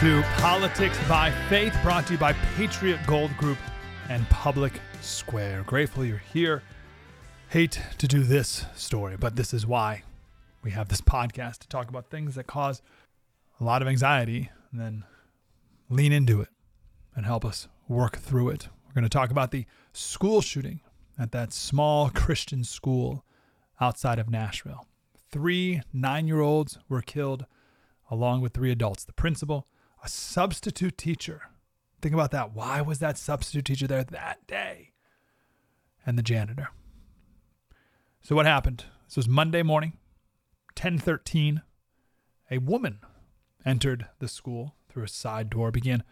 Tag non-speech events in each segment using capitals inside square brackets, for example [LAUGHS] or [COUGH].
To Politics by Faith, brought to you by Patriot Gold Group and Public Square. Grateful you're here. Hate to do this story, but this is why we have this podcast to talk about things that cause a lot of anxiety and then lean into it and help us work through it. We're going to talk about the school shooting at that small [LAUGHS] Christian school outside of Nashville. Three nine year olds were killed along with three adults the principal, a substitute teacher. Think about that. Why was that substitute teacher there that day? And the janitor. So what happened? This was Monday morning, 1013. A woman entered the school through a side door, began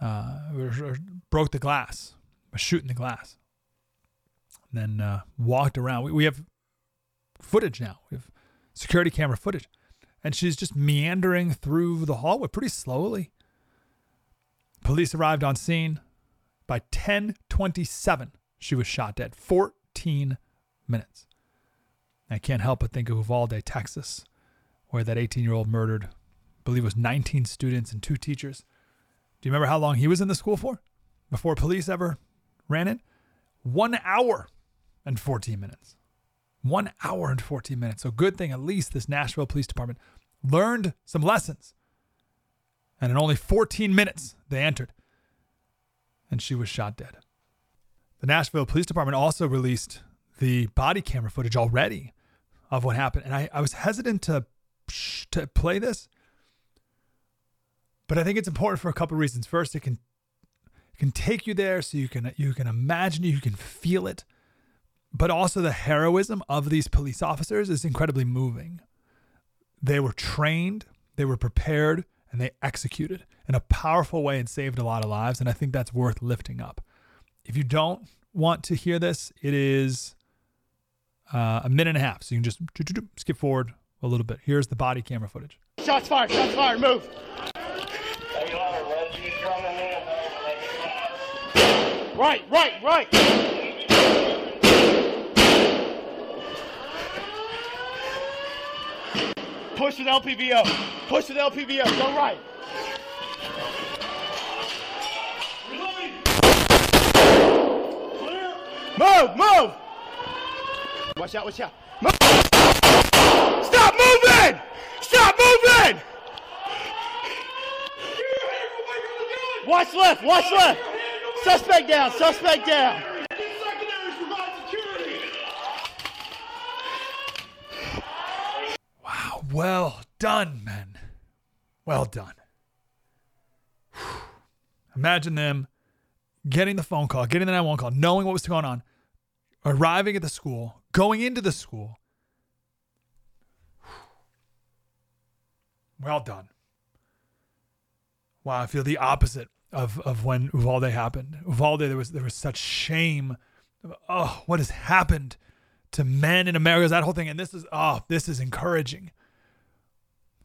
uh, broke the glass, was shooting the glass, then uh, walked around. We, we have footage now. We have security camera footage and she's just meandering through the hallway pretty slowly. Police arrived on scene. By 10:27, she was shot dead. 14 minutes. I can't help but think of Uvalde, Texas, where that 18-year-old murdered, I believe it was 19 students and two teachers. Do you remember how long he was in the school for before police ever ran it? One hour and 14 minutes. One hour and 14 minutes. So, good thing at least this Nashville Police Department learned some lessons. And in only 14 minutes, they entered. And she was shot dead. The Nashville Police Department also released the body camera footage already of what happened. And I, I was hesitant to, to play this. But I think it's important for a couple of reasons. First, it can it can take you there so you can you can imagine you can feel it but also the heroism of these police officers is incredibly moving. They were trained, they were prepared, and they executed in a powerful way and saved a lot of lives. And I think that's worth lifting up. If you don't want to hear this, it is uh, a minute and a half. So you can just skip forward a little bit. Here's the body camera footage. Shots fired, shots fired, move. Right, right, right. Push with LPVO. Push with LPVO. Go right. Move, move. Watch out, watch out. Move. Stop moving! Stop moving! Watch left, watch left. Suspect down, suspect down. Well done, men. Well done. Imagine them getting the phone call, getting the 911 call, knowing what was going on, arriving at the school, going into the school. Well done. Wow, I feel the opposite of, of when Uvalde happened. Uvalde, there was there was such shame. Oh, what has happened to men in America? That whole thing, and this is oh, this is encouraging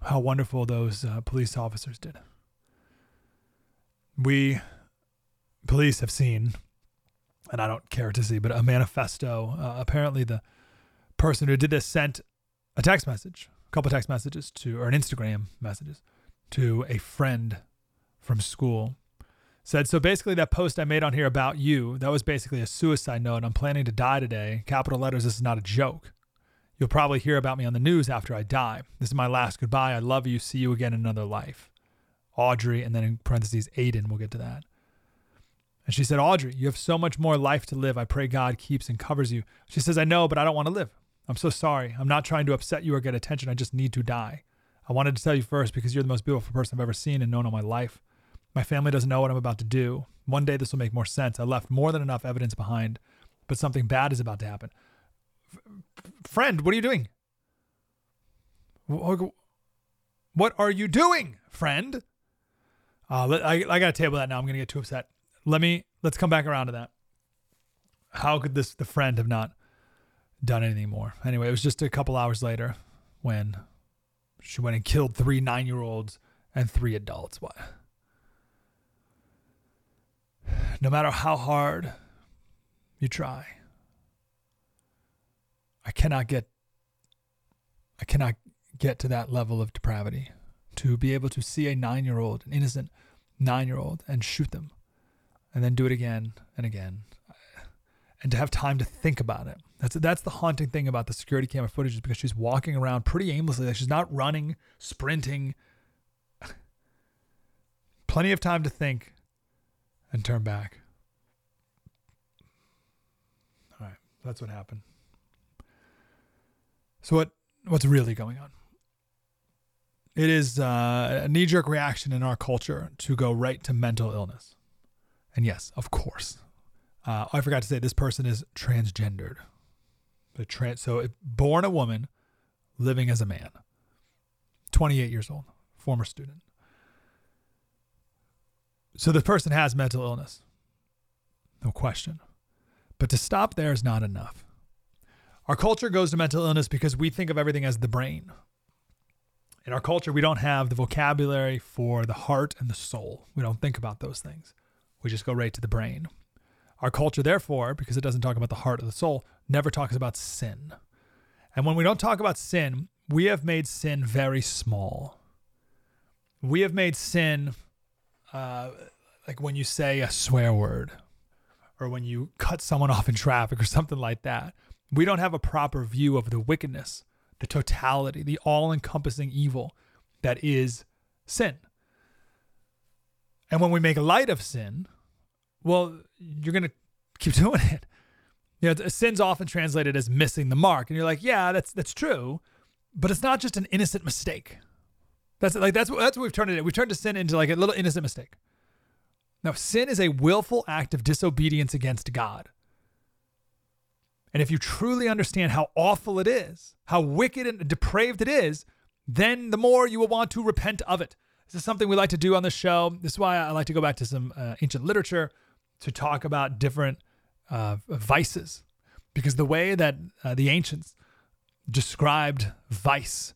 how wonderful those uh, police officers did. We, police, have seen, and I don't care to see, but a manifesto. Uh, apparently, the person who did this sent a text message, a couple text messages to, or an Instagram messages to a friend from school. Said, so basically, that post I made on here about you, that was basically a suicide note. I'm planning to die today. Capital letters, this is not a joke. You'll probably hear about me on the news after I die. This is my last goodbye. I love you. See you again in another life. Audrey, and then in parentheses, Aiden. We'll get to that. And she said, Audrey, you have so much more life to live. I pray God keeps and covers you. She says, I know, but I don't want to live. I'm so sorry. I'm not trying to upset you or get attention. I just need to die. I wanted to tell you first because you're the most beautiful person I've ever seen and known in my life. My family doesn't know what I'm about to do. One day this will make more sense. I left more than enough evidence behind, but something bad is about to happen. Friend, what are you doing? What are you doing, friend? Uh, I, I got to table that now. I'm going to get too upset. Let me, let's come back around to that. How could this, the friend, have not done anything more? Anyway, it was just a couple hours later when she went and killed three nine year olds and three adults. What? No matter how hard you try, I cannot get I cannot get to that level of depravity to be able to see a nine year old, an innocent nine year old, and shoot them and then do it again and again and to have time to think about it. That's that's the haunting thing about the security camera footage is because she's walking around pretty aimlessly. Like she's not running, sprinting. [SIGHS] Plenty of time to think and turn back. All right, that's what happened. So what what's really going on? It is uh, a knee jerk reaction in our culture to go right to mental illness. And yes, of course. Uh, I forgot to say this person is transgendered. Trans, so born a woman, living as a man. 28 years old, former student. So the person has mental illness. No question. But to stop there is not enough. Our culture goes to mental illness because we think of everything as the brain. In our culture, we don't have the vocabulary for the heart and the soul. We don't think about those things. We just go right to the brain. Our culture, therefore, because it doesn't talk about the heart or the soul, never talks about sin. And when we don't talk about sin, we have made sin very small. We have made sin uh, like when you say a swear word or when you cut someone off in traffic or [LAUGHS] something like that. We don't have a proper view of the wickedness, the totality, the all encompassing evil that is sin. And when we make light of sin, well, you're going to keep [LAUGHS] doing it. You know, sin's often translated as missing the mark, and you're like, yeah, that's that's true, but it's not just an innocent mistake. That's like that's that's what we've turned it. We've turned to sin into like a little innocent mistake. Now, sin is a willful act of disobedience against God. And if you truly understand how awful it is, how wicked and depraved it is, then the more you will want to repent of it. This is something we like to do on the show. This is why I like to go back to some uh, ancient literature to talk about different uh, vices, because the way that uh, the ancients described vice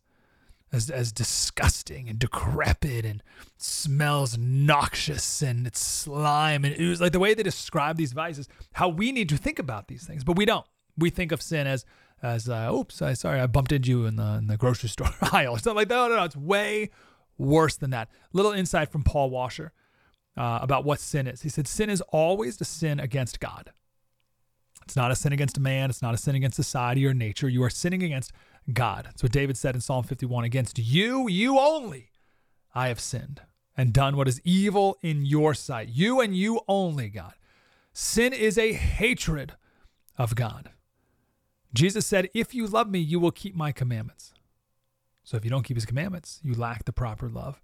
as, as disgusting and decrepit and smells noxious and it's slime and it was like the way they describe these vices, how we need to think about these things, but we don't. We think of sin as as uh, oops, I sorry I bumped into you in the in the grocery [LAUGHS] store aisle or something like that. No, no, no, it's way worse than that. Little insight from Paul Washer uh, about what sin is. He said, Sin is always a sin against God. It's not a sin against man. It's not a sin against society or nature. You are sinning against God. That's what David said in Psalm 51 Against you, you only, I have sinned and done what is evil in your sight. You and you only, God. Sin is a hatred of God. Jesus said, If you love me, you will keep my commandments. So if you don't keep his commandments, you lack the proper love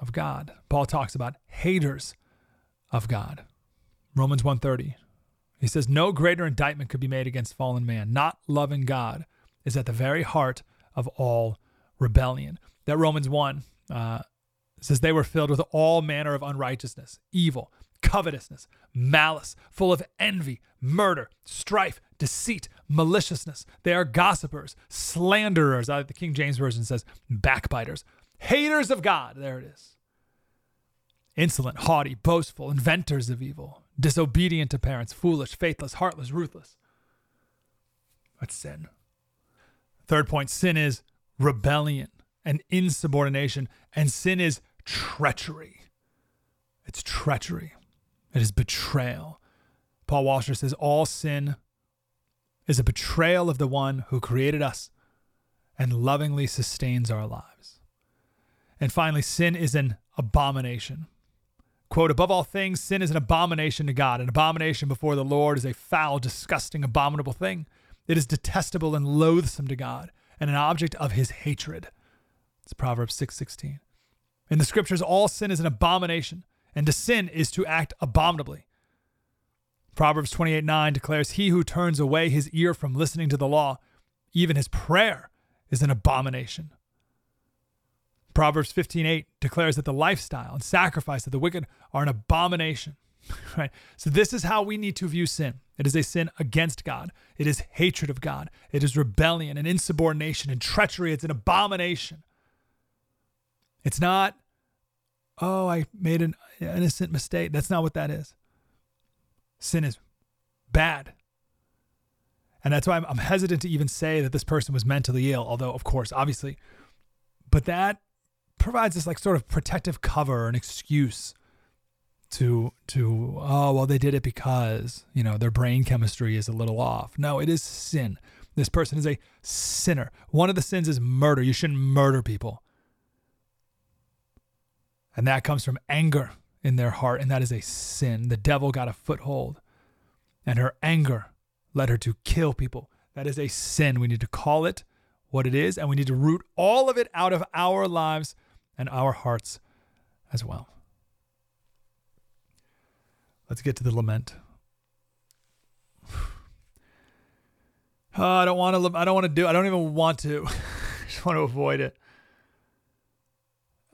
of God. Paul talks about haters of God. Romans 1:30. He says no greater indictment could be made against fallen man. Not loving God is at the very heart of all rebellion. That Romans 1 uh, says they were filled with all manner of unrighteousness, evil, covetousness, malice, full of envy, murder, strife, deceit, maliciousness. They are gossipers, slanderers. Uh, the King James Version says backbiters, haters of God. There it is. Insolent, haughty, boastful, inventors of evil, disobedient to parents, foolish, faithless, heartless, ruthless. That's sin. Third point sin is rebellion and insubordination, and sin is treachery. It's treachery, it is betrayal. Paul Washer says all sin is a betrayal of the one who created us and lovingly sustains our lives. And finally, sin is an abomination. Quote, above all things, sin is an abomination to God. An abomination before the Lord is a foul, disgusting, abominable thing. It is detestable and loathsome to God and an object of his hatred. It's Proverbs 6:16. In the scriptures all sin is an abomination, and to sin is to act abominably. Proverbs 28:9 declares he who turns away his ear from listening to the law, even his prayer is an abomination. Proverbs 15:8 declares that the lifestyle and sacrifice of the wicked are an abomination. [LAUGHS] Right? So this is how we need to view sin. It is a sin against God. It is hatred of God. It is rebellion and insubordination and treachery. It's an abomination. It's not, oh, I made an innocent mistake. That's not what that is. Sin is bad. And that's why I'm, I'm hesitant to even say that this person was mentally ill, although, of course, obviously. But that provides this like sort of protective cover, an excuse to to oh well they did it because you know their brain chemistry is a little off. No it is sin. This person is a sinner. One of the sins is murder. You shouldn't murder people. And that comes from anger in their heart and that is a sin the devil got a foothold and her anger led her to kill people that is a sin we need to call it what it is and we need to root all of it out of our lives and our hearts as well Let's get to the lament. [SIGHS] Oh, I don't want to. I don't want to do. I don't even want to. [LAUGHS] I just want to avoid it.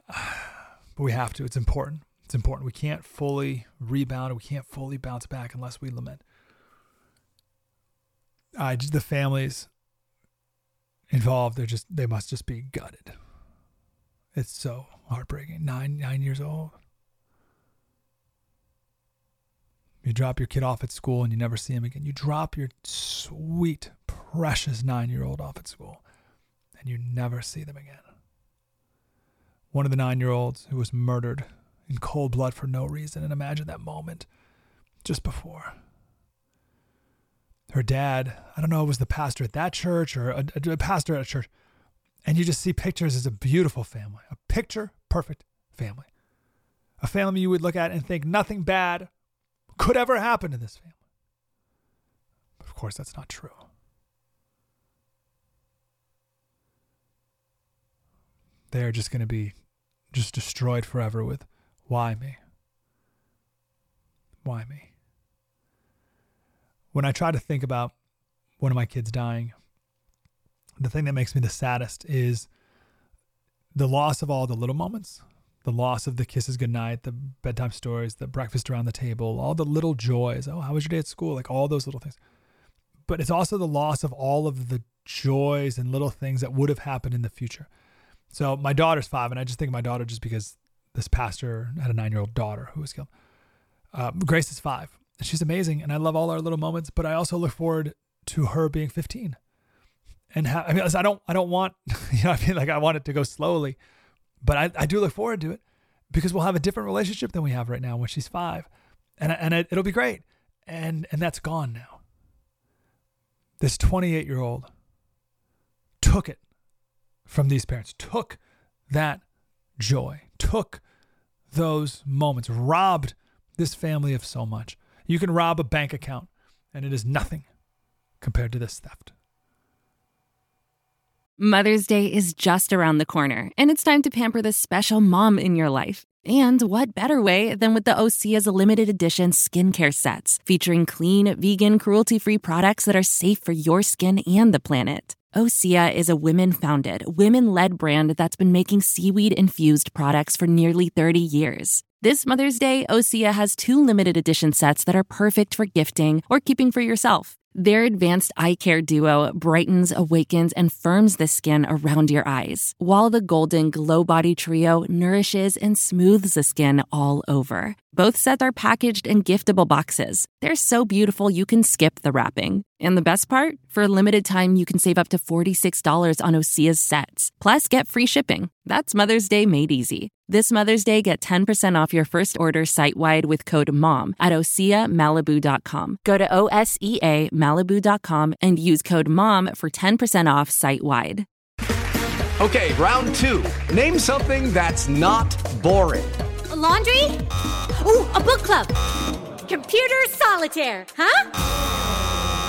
[SIGHS] But we have to. It's important. Important. We can't fully rebound. We can't fully bounce back unless we lament. I just the families involved. They're just. They must just be gutted. It's so heartbreaking. Nine nine years old. You drop your kid off at school and you never see him again. You drop your sweet, precious nine year old off at school and you never see them again. One of the nine year olds who was murdered in cold blood for no reason. And imagine that moment just before. Her dad, I don't know, it was the pastor at that church or a, a pastor at a church. And you just see pictures as a beautiful family, a picture perfect family. A family you would look at and think nothing bad could ever happen to this family. But of course, that's not true. They are just going to be just destroyed forever with why me? Why me? When I try to think about one of my kids dying, the thing that makes me the saddest is the loss of all the little moments the loss of the kisses goodnight, the bedtime stories, the breakfast around the table, all the little joys. Oh, how was your day at school? Like all those little things. But it's also the loss of all of the joys and little things that would have happened in the future. So my daughter's five, and I just think of my daughter just because this pastor had a nine year old daughter who was killed. Uh, Grace is five. She's amazing, and I love all our little moments. But I also look forward to her being 15. And ha- I mean, I don't, I don't want, [LAUGHS] you know, I feel like I want it to go slowly. But I, I do look forward to it because we'll have a different relationship than we have right now when she's five, and and it, it'll be great. And and that's gone now. This 28 year old took it from these parents, took that joy, took those moments, robbed this family of so much. You can rob a bank account, and it is nothing compared to this theft. Mother's Day is just around the corner, and it's time to pamper the special mom in your life. And what better way than with the Osea's limited edition skincare sets, featuring clean, vegan, cruelty free products that are safe for your skin and the planet. Osea is a women founded, women led brand that's been making seaweed infused products for nearly 30 years. This Mother's Day, Osea has two limited edition sets that are perfect for gifting or keeping for yourself. Their advanced eye care duo brightens, awakens, and firms the skin around your eyes, while the Golden Glow Body Trio nourishes and smooths the skin all over. Both sets are packaged in giftable boxes. They're so beautiful you can skip the wrapping. And the best part? For a limited time, you can save up to $46 on Osea's sets. Plus, get free shipping. That's Mother's Day made easy. This Mother's Day, get 10% off your first order site wide with code MOM at OseaMalibu.com. Go to OSEA Malibu.com and use code MOM for 10% off site wide. Okay, round two. Name something that's not boring. A laundry? Ooh, a book club. Computer solitaire, huh?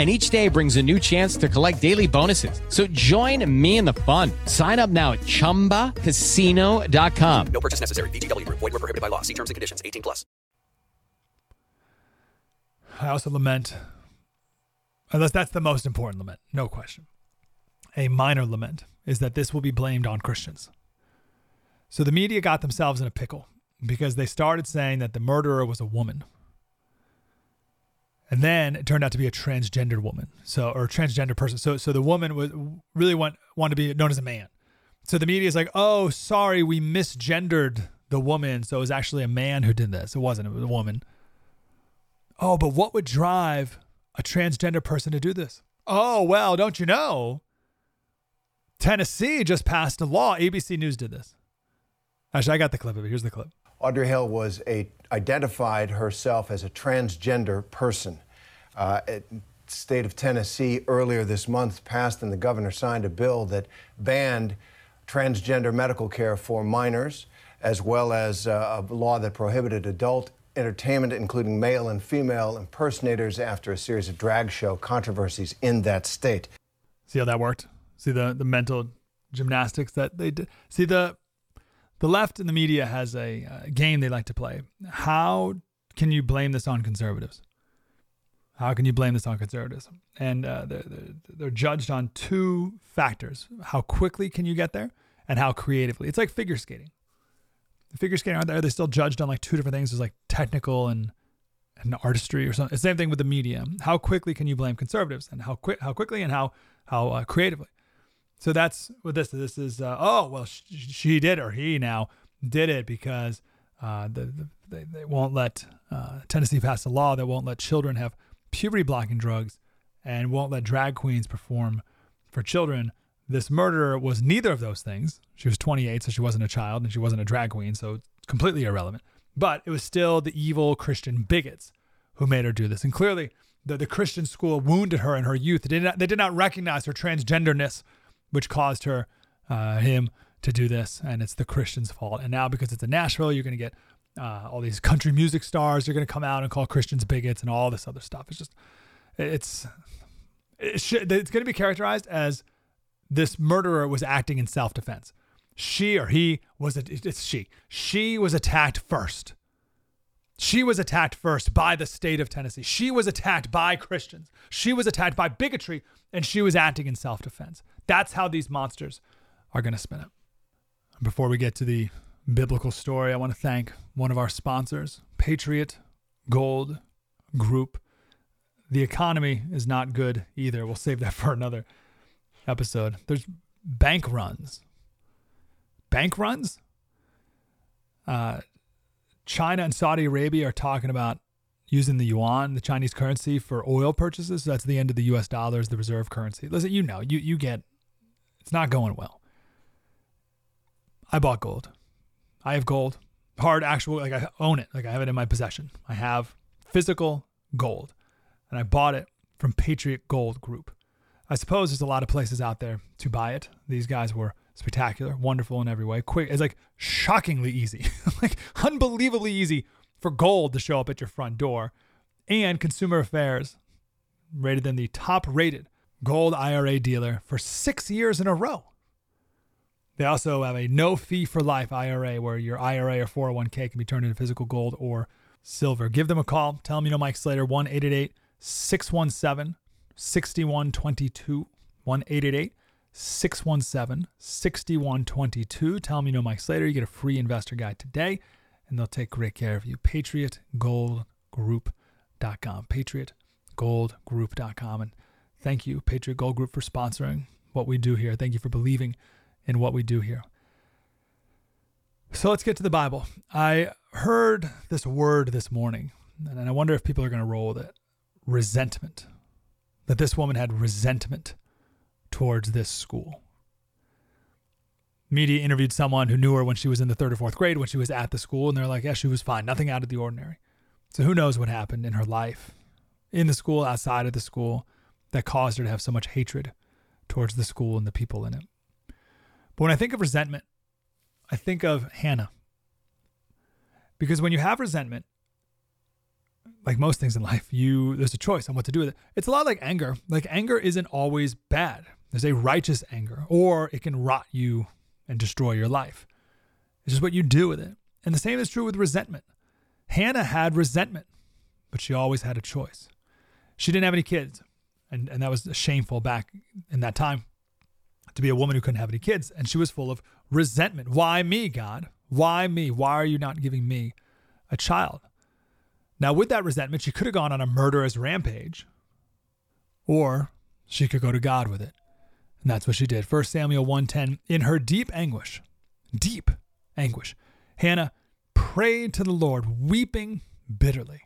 And each day brings a new chance to collect daily bonuses. So join me in the fun. Sign up now at chumbacasino.com. No purchase necessary. VGW. Void were prohibited by law. See terms and conditions. 18 plus. I also lament, unless that's the most important lament, no question. A minor lament is that this will be blamed on Christians. So the media got themselves in a pickle because they started saying that the murderer was a woman. And then it turned out to be a transgender woman, so or transgender person. So so the woman was really want wanted to be known as a man. So the media is like, oh, sorry, we misgendered the woman. So it was actually a man who did this. It wasn't. It was a woman. Oh, but what would drive a transgender person to do this? Oh, well, don't you know? Tennessee just passed a law. ABC News did this. Actually, I got the clip of it. Here's the clip. Audrey Hale was a identified herself as a transgender person. Uh, state of Tennessee earlier this month passed and the governor signed a bill that banned transgender medical care for minors, as well as uh, a law that prohibited adult entertainment, including male and female impersonators, after a series of drag show controversies in that state. See how that worked? See the the mental gymnastics that they did. See the the left in the media has a, a game they like to play. How can you blame this on conservatives? How can you blame this on conservatives? And uh, they're, they're, they're judged on two factors: how quickly can you get there, and how creatively. It's like figure skating. The figure skating aren't there? They still judged on like two different things. There's like technical and and artistry or something. Same thing with the media. How quickly can you blame conservatives, and how quick, how quickly, and how how uh, creatively? So that's what this This is, uh, oh, well, sh- she did or he now did it because uh, the, the, they, they won't let uh, Tennessee pass a law that won't let children have puberty blocking drugs and won't let drag queens perform for children. This murderer was neither of those things. She was 28, so she wasn't a child and she wasn't a drag queen, so completely irrelevant. But it was still the evil Christian bigots who made her do this. And clearly, the, the Christian school wounded her in her youth. They did not, they did not recognize her transgenderness which caused her, uh, him to do this. And it's the Christian's fault. And now, because it's in Nashville, you're going to get uh, all these country music stars. You're going to come out and call Christians bigots and all this other stuff. It's just, it's, it it's going to be characterized as this murderer was acting in self defense. She or he was, a, it's she. She was attacked first. She was attacked first by the state of Tennessee. She was attacked by Christians. She was attacked by bigotry, and she was acting in self defense. That's how these monsters are going to spin it. Before we get to the biblical story, I want to thank one of our sponsors, Patriot Gold Group. The economy is not good either. We'll save that [LAUGHS] for another episode. There's bank runs. Bank runs? Uh, China and Saudi Arabia are talking about using the yuan, the Chinese currency, for oil purchases. So that's the end of the U.S. dollar as the reserve currency. Listen, you know, you you get, it's not going well. I bought gold. I have gold, hard actual, like I own it, like I have it in my possession. I have physical gold, and I bought it from Patriot Gold Group. I suppose there's a lot of places out there to buy it. These guys were spectacular, wonderful in every way. Quick, it's like shockingly easy, [LAUGHS] like unbelievably easy for gold to show up at your front door. And Consumer Affairs rated them the top rated gold IRA dealer for six years in a row. They also have a no fee for life IRA where your IRA or 401k can be turned into physical gold or silver. Give them a call. Tell them you know Mike Slater, 1 617 6122. 1 617 6122. Tell them you know Mike Slater. You get a free investor guide today, and they'll take great care of you. Patriot Gold Group PatriotGoldGroup.com. PatriotGoldGroup.com. And thank you, Patriot Gold Group, for sponsoring what we do here. Thank you for believing in what we do here. So let's get to the Bible. I heard this word this morning, and I wonder if people are going to roll with it resentment. That this woman had resentment towards this school. Media interviewed someone who knew her when she was in the third or fourth grade, when she was at the school, and they're like, yeah, she was fine, nothing out of the ordinary. So who knows what happened in her life, in the school, outside of the school, that caused her to have so much hatred towards the school and the people in it. But when I think of resentment, I think of Hannah. Because when you have resentment, like most things in life, you there's a choice on what to do with it. It's a lot like anger. Like anger isn't always bad. There's a righteous anger, or it can rot you and destroy your life. It's just what you do with it. And the same is true with resentment. Hannah had resentment, but she always had a choice. She didn't have any kids, and, and that was shameful back in that time to be a woman who couldn't have any kids. And she was full of resentment. Why me, God? Why me? Why are you not giving me a child? Now, with that resentment, she could have gone on a murderous rampage, or she could go to God with it. And that's what she did. 1 Samuel 1:10, in her deep anguish, deep anguish, Hannah prayed to the Lord, weeping bitterly.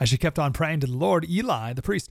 As she kept on praying to the Lord, Eli, the priest,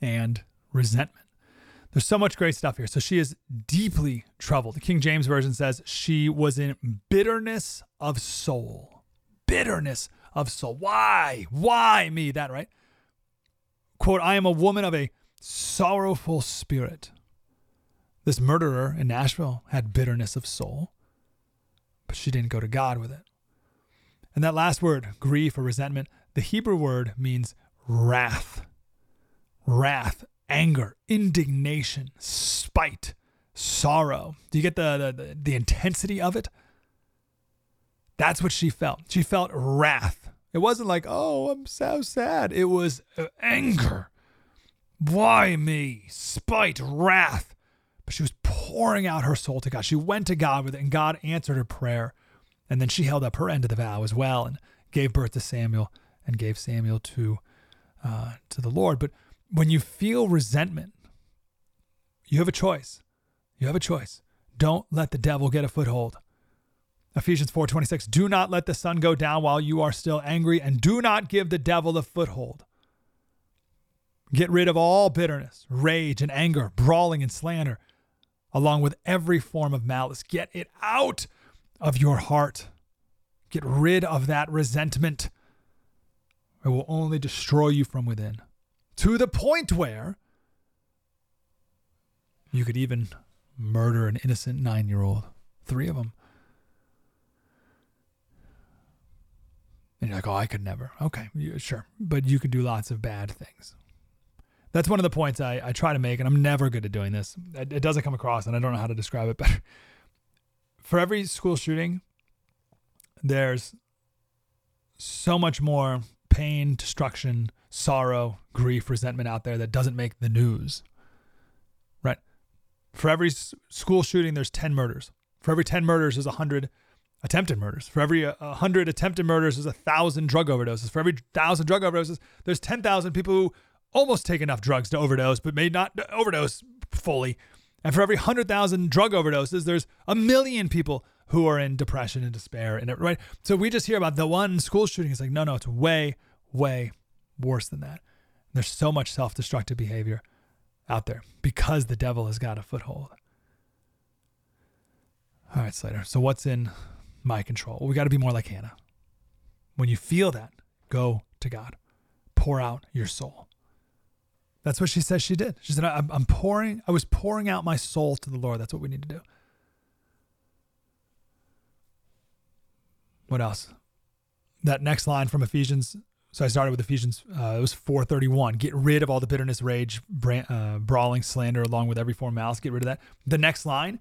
and resentment. There's so much great stuff here. So she is deeply troubled. The King James Version says she was in bitterness of soul. Bitterness of soul. Why? Why me? That, right? Quote, I am a woman of a sorrowful spirit. This murderer in Nashville had bitterness of soul, but she didn't go to God with it. And that last word, grief or resentment, the Hebrew word means wrath. Wrath, anger, indignation, spite, sorrow. Do you get the, the, the intensity of it? That's what she felt. She felt wrath. It wasn't like, oh, I'm so sad. It was uh, anger. Why me? Spite, wrath. But she was pouring out her soul to God. She went to God with it, and God answered her prayer. And then she held up her end of the vow as well and gave birth to Samuel and gave Samuel to uh, to the Lord. But when you feel resentment, you have a choice. You have a choice. Don't let the devil get a foothold. Ephesians 4:26 Do not let the sun go down while you are still angry and do not give the devil a foothold. Get rid of all bitterness, rage and anger, brawling and slander, along with every form of malice. Get it out of your heart. Get rid of that resentment. It will only destroy you from within to the point where you could even murder an innocent nine year old. Three of them. And you're like, oh, I could never. Okay, sure. But you could do lots of bad things. That's one of the points I, I try to make, and I'm never good at doing this. It, it doesn't come across, and I don't know how to describe it [LAUGHS] better. For every school shooting, there's so much more pain, destruction, sorrow, grief, resentment out there that doesn't make the news. Right? For every school shooting, there's 10 murders. For every 10 murders, there's 100 attempted murders. For every uh, 100 attempted murders, there's 1,000 drug overdoses. For every 1,000 drug overdoses, there's 10,000 people who almost take enough drugs to overdose, but may not uh, overdose fully. And for every 100,000 drug overdoses, there's a million people who are in depression and despair. And right, so we just hear about the one school shooting. It's like, no, no, it's way, way worse than that. There's so much self-destructive behavior out there because the devil has got a foothold. All right, Slater. So what's in my control? Well, we got to be more like Hannah. When you feel that, go to God. Pour out your soul. That's what she says she did. She said, I'm pouring, I was pouring out my soul to the Lord. That's what we need to do. What else? That next line from Ephesians. So I started with Ephesians. Uh, it was 431. Get rid of all the bitterness, rage, uh, brawling, slander, along with every form of malice. Get rid of that. The next line: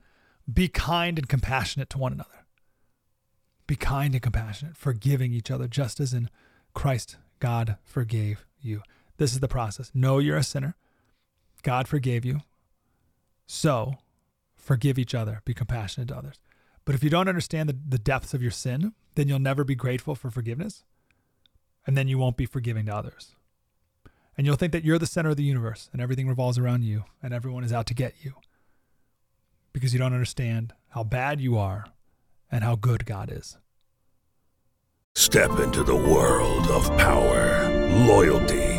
Be kind and compassionate to one another. Be kind and compassionate, forgiving each other, just as in Christ God forgave you. This is the process. Know you're a sinner. God forgave you. So forgive each other. Be compassionate to others. But if you don't understand the, the depths of your sin, then you'll never be grateful for forgiveness. And then you won't be forgiving to others. And you'll think that you're the center of the universe and everything revolves around you and everyone is out to get you because you don't understand how bad you are and how good God is. Step into the world of power, loyalty,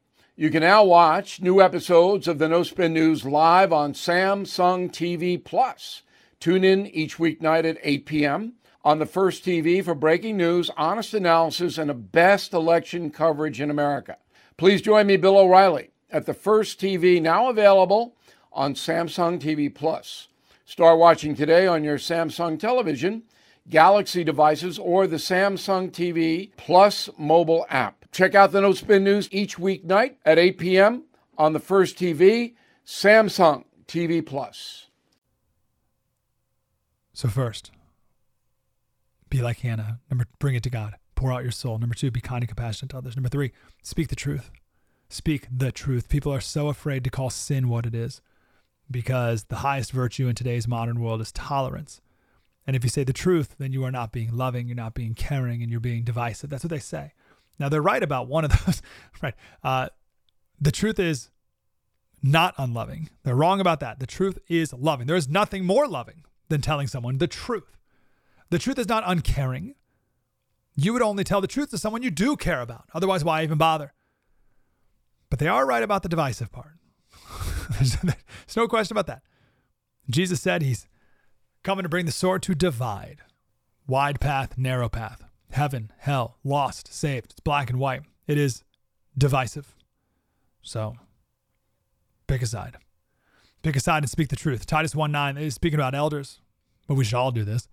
You can now watch new episodes of the No Spin News live on Samsung TV Plus. Tune in each weeknight at 8 p.m. on the First TV for breaking news, honest analysis, and the best election coverage in America. Please join me, Bill O'Reilly, at the First TV, now available on Samsung TV Plus. Start watching today on your Samsung television, Galaxy devices, or the Samsung TV Plus mobile app. Check out the No Spin News each weeknight at 8 p.m. on the First TV, Samsung TV Plus. So first, be like Hannah. Number, bring it to God. Pour out your soul. Number two, be kind and compassionate to others. Number three, speak the truth. Speak the truth. People are so afraid to call sin what it is because the highest virtue in today's modern world is tolerance. And if you say the truth, then you are not being loving, you're not being caring, and you're being divisive. That's what they say. Now they're right about one of [LAUGHS] those. right. Uh, the truth is not unloving. They're wrong about that. The truth is loving. There is nothing more loving than telling someone the truth. The truth is not uncaring. You would only tell the truth to someone you do care about. Otherwise, why even bother? But they are right about the divisive part. [LAUGHS] there's, there's no question about that. Jesus said he's coming to bring the sword to divide. Wide path, narrow path heaven, hell, lost, saved. It's black and white. It is divisive. So pick a side. Pick a side and speak the truth. Titus 1 9 is speaking about elders, but we should all do this.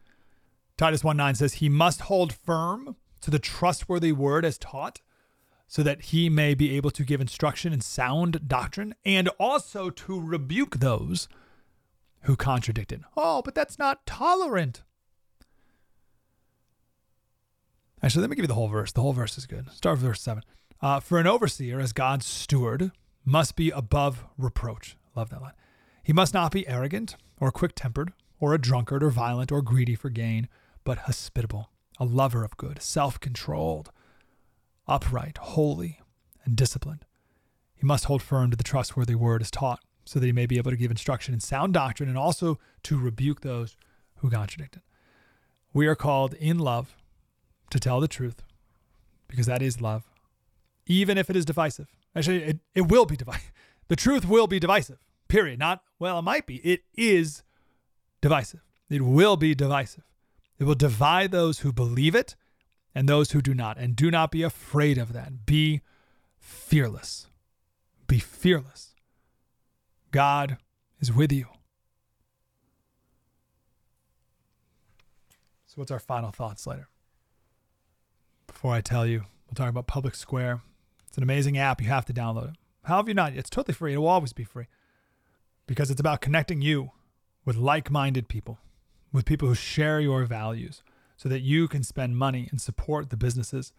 Titus 1 9 says, He must hold firm to the trustworthy word as taught, so that he may be able to give instruction in sound doctrine and also to rebuke those who contradict it. Oh, but that's not tolerant. Actually, let me give you the whole verse. The whole verse is good. Start with verse 7. Uh, For an overseer, as God's steward, must be above reproach. Love that line. He must not be arrogant or quick tempered or a drunkard or violent or greedy for gain, but hospitable, a lover of good, self controlled, upright, holy, and disciplined. He must hold firm to the trustworthy word as taught, so that he may be able to give instruction in sound doctrine and also to rebuke those who contradict it. We are called in love to tell the truth because that is love, even if it is divisive. Actually, it, it will be divisive. [LAUGHS] The truth will be divisive, period. Not, well, it might be. It is divisive. It will be divisive. It will divide those who believe it and those who do not. And do not be afraid of that. Be fearless. Be fearless. God is with you. So, what's our final thoughts Slater? Before I tell you, we'll talk about Public Square. It's an amazing app. You have to download it. How have you not? It's totally free. It will always be free because it's about connecting you with like minded people, with people who share your values so that you can spend money and support the businesses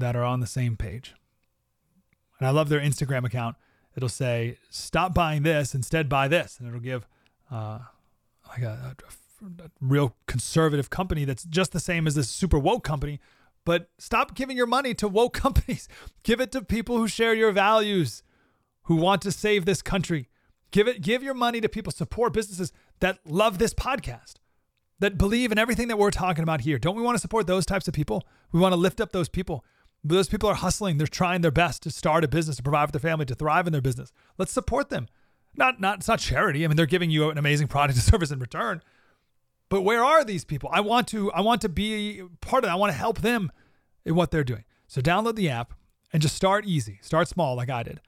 that are on the same page. And I love their Instagram account. It'll say, stop buying this, instead buy this. And it'll give uh, like a, a, a real conservative company that's just the same as this super woke company. But stop giving your money to woke [LAUGHS] companies. Give it to people who share your values, who want to save this country. Give it give your money to people support businesses that love this podcast. That believe in everything that we're talking about here. Don't we want to support those types of people? We want to lift up those people. Those people are hustling. They're trying their best to start a business, to provide for their family, to thrive in their business. Let's support them. Not not it's not charity. I mean, they're giving you an amazing product [LAUGHS] and service in return. But where are these people? I want to I want to be part of that. I want to help them in what they're doing. So download the app and just start easy. Start small like I did.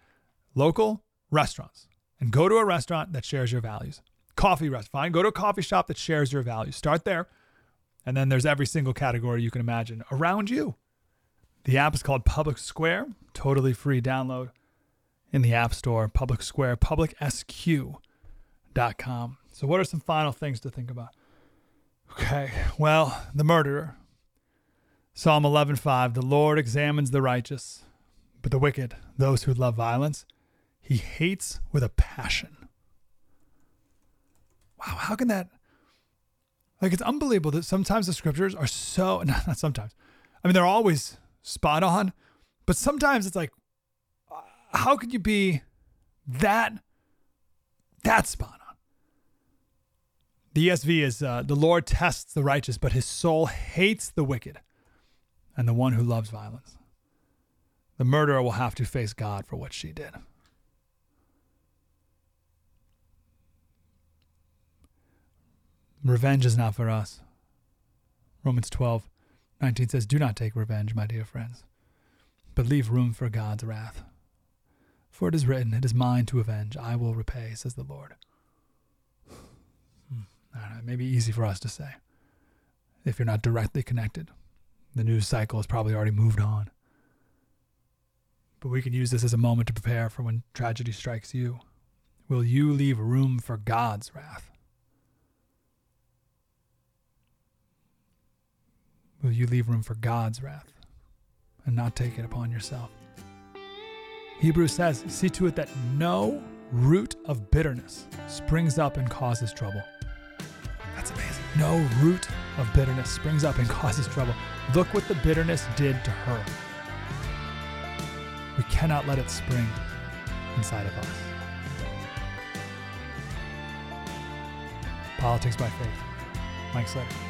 Local restaurants. And go to a restaurant that shares your values. Coffee restaurant. Fine. Go to a coffee shop that shares your values. Start there. And then there's every single category you can imagine around you. The app is called Public Square, totally free download in the App Store, Public Square, publicsq.com. So, what are some final things to think about? Okay, well, the murderer. Psalm 11:5 The Lord examines the righteous, but the wicked, those who love violence, he hates with a passion. Wow, how can that like it's unbelievable that sometimes the scriptures are so [LAUGHS] not sometimes. I mean, they're always spot on, but sometimes it's like uh, how could you be that that spot? The ESV is uh, the Lord tests the righteous, but his soul hates the wicked and the one who loves violence. The murderer will have to face God for what she did. Revenge is not for us. Romans 12, 19 says, Do not take revenge, my dear friends, but leave room for God's wrath. For it is written, It is mine to avenge, I will repay, says the Lord. Hmm, I don't know, maybe easy for us to say if you're not directly connected. The news cycle has probably already moved on. But we can use this as a moment to prepare for when tragedy strikes you. Will you leave room for God's wrath? Will you leave room for God's wrath and not take it upon yourself? Hebrews says, See to it that no root of bitterness springs up and causes trouble. No root of bitterness springs up and causes trouble. Look what the bitterness did to her. We cannot let it spring inside of us. Politics by Faith. Mike Slater.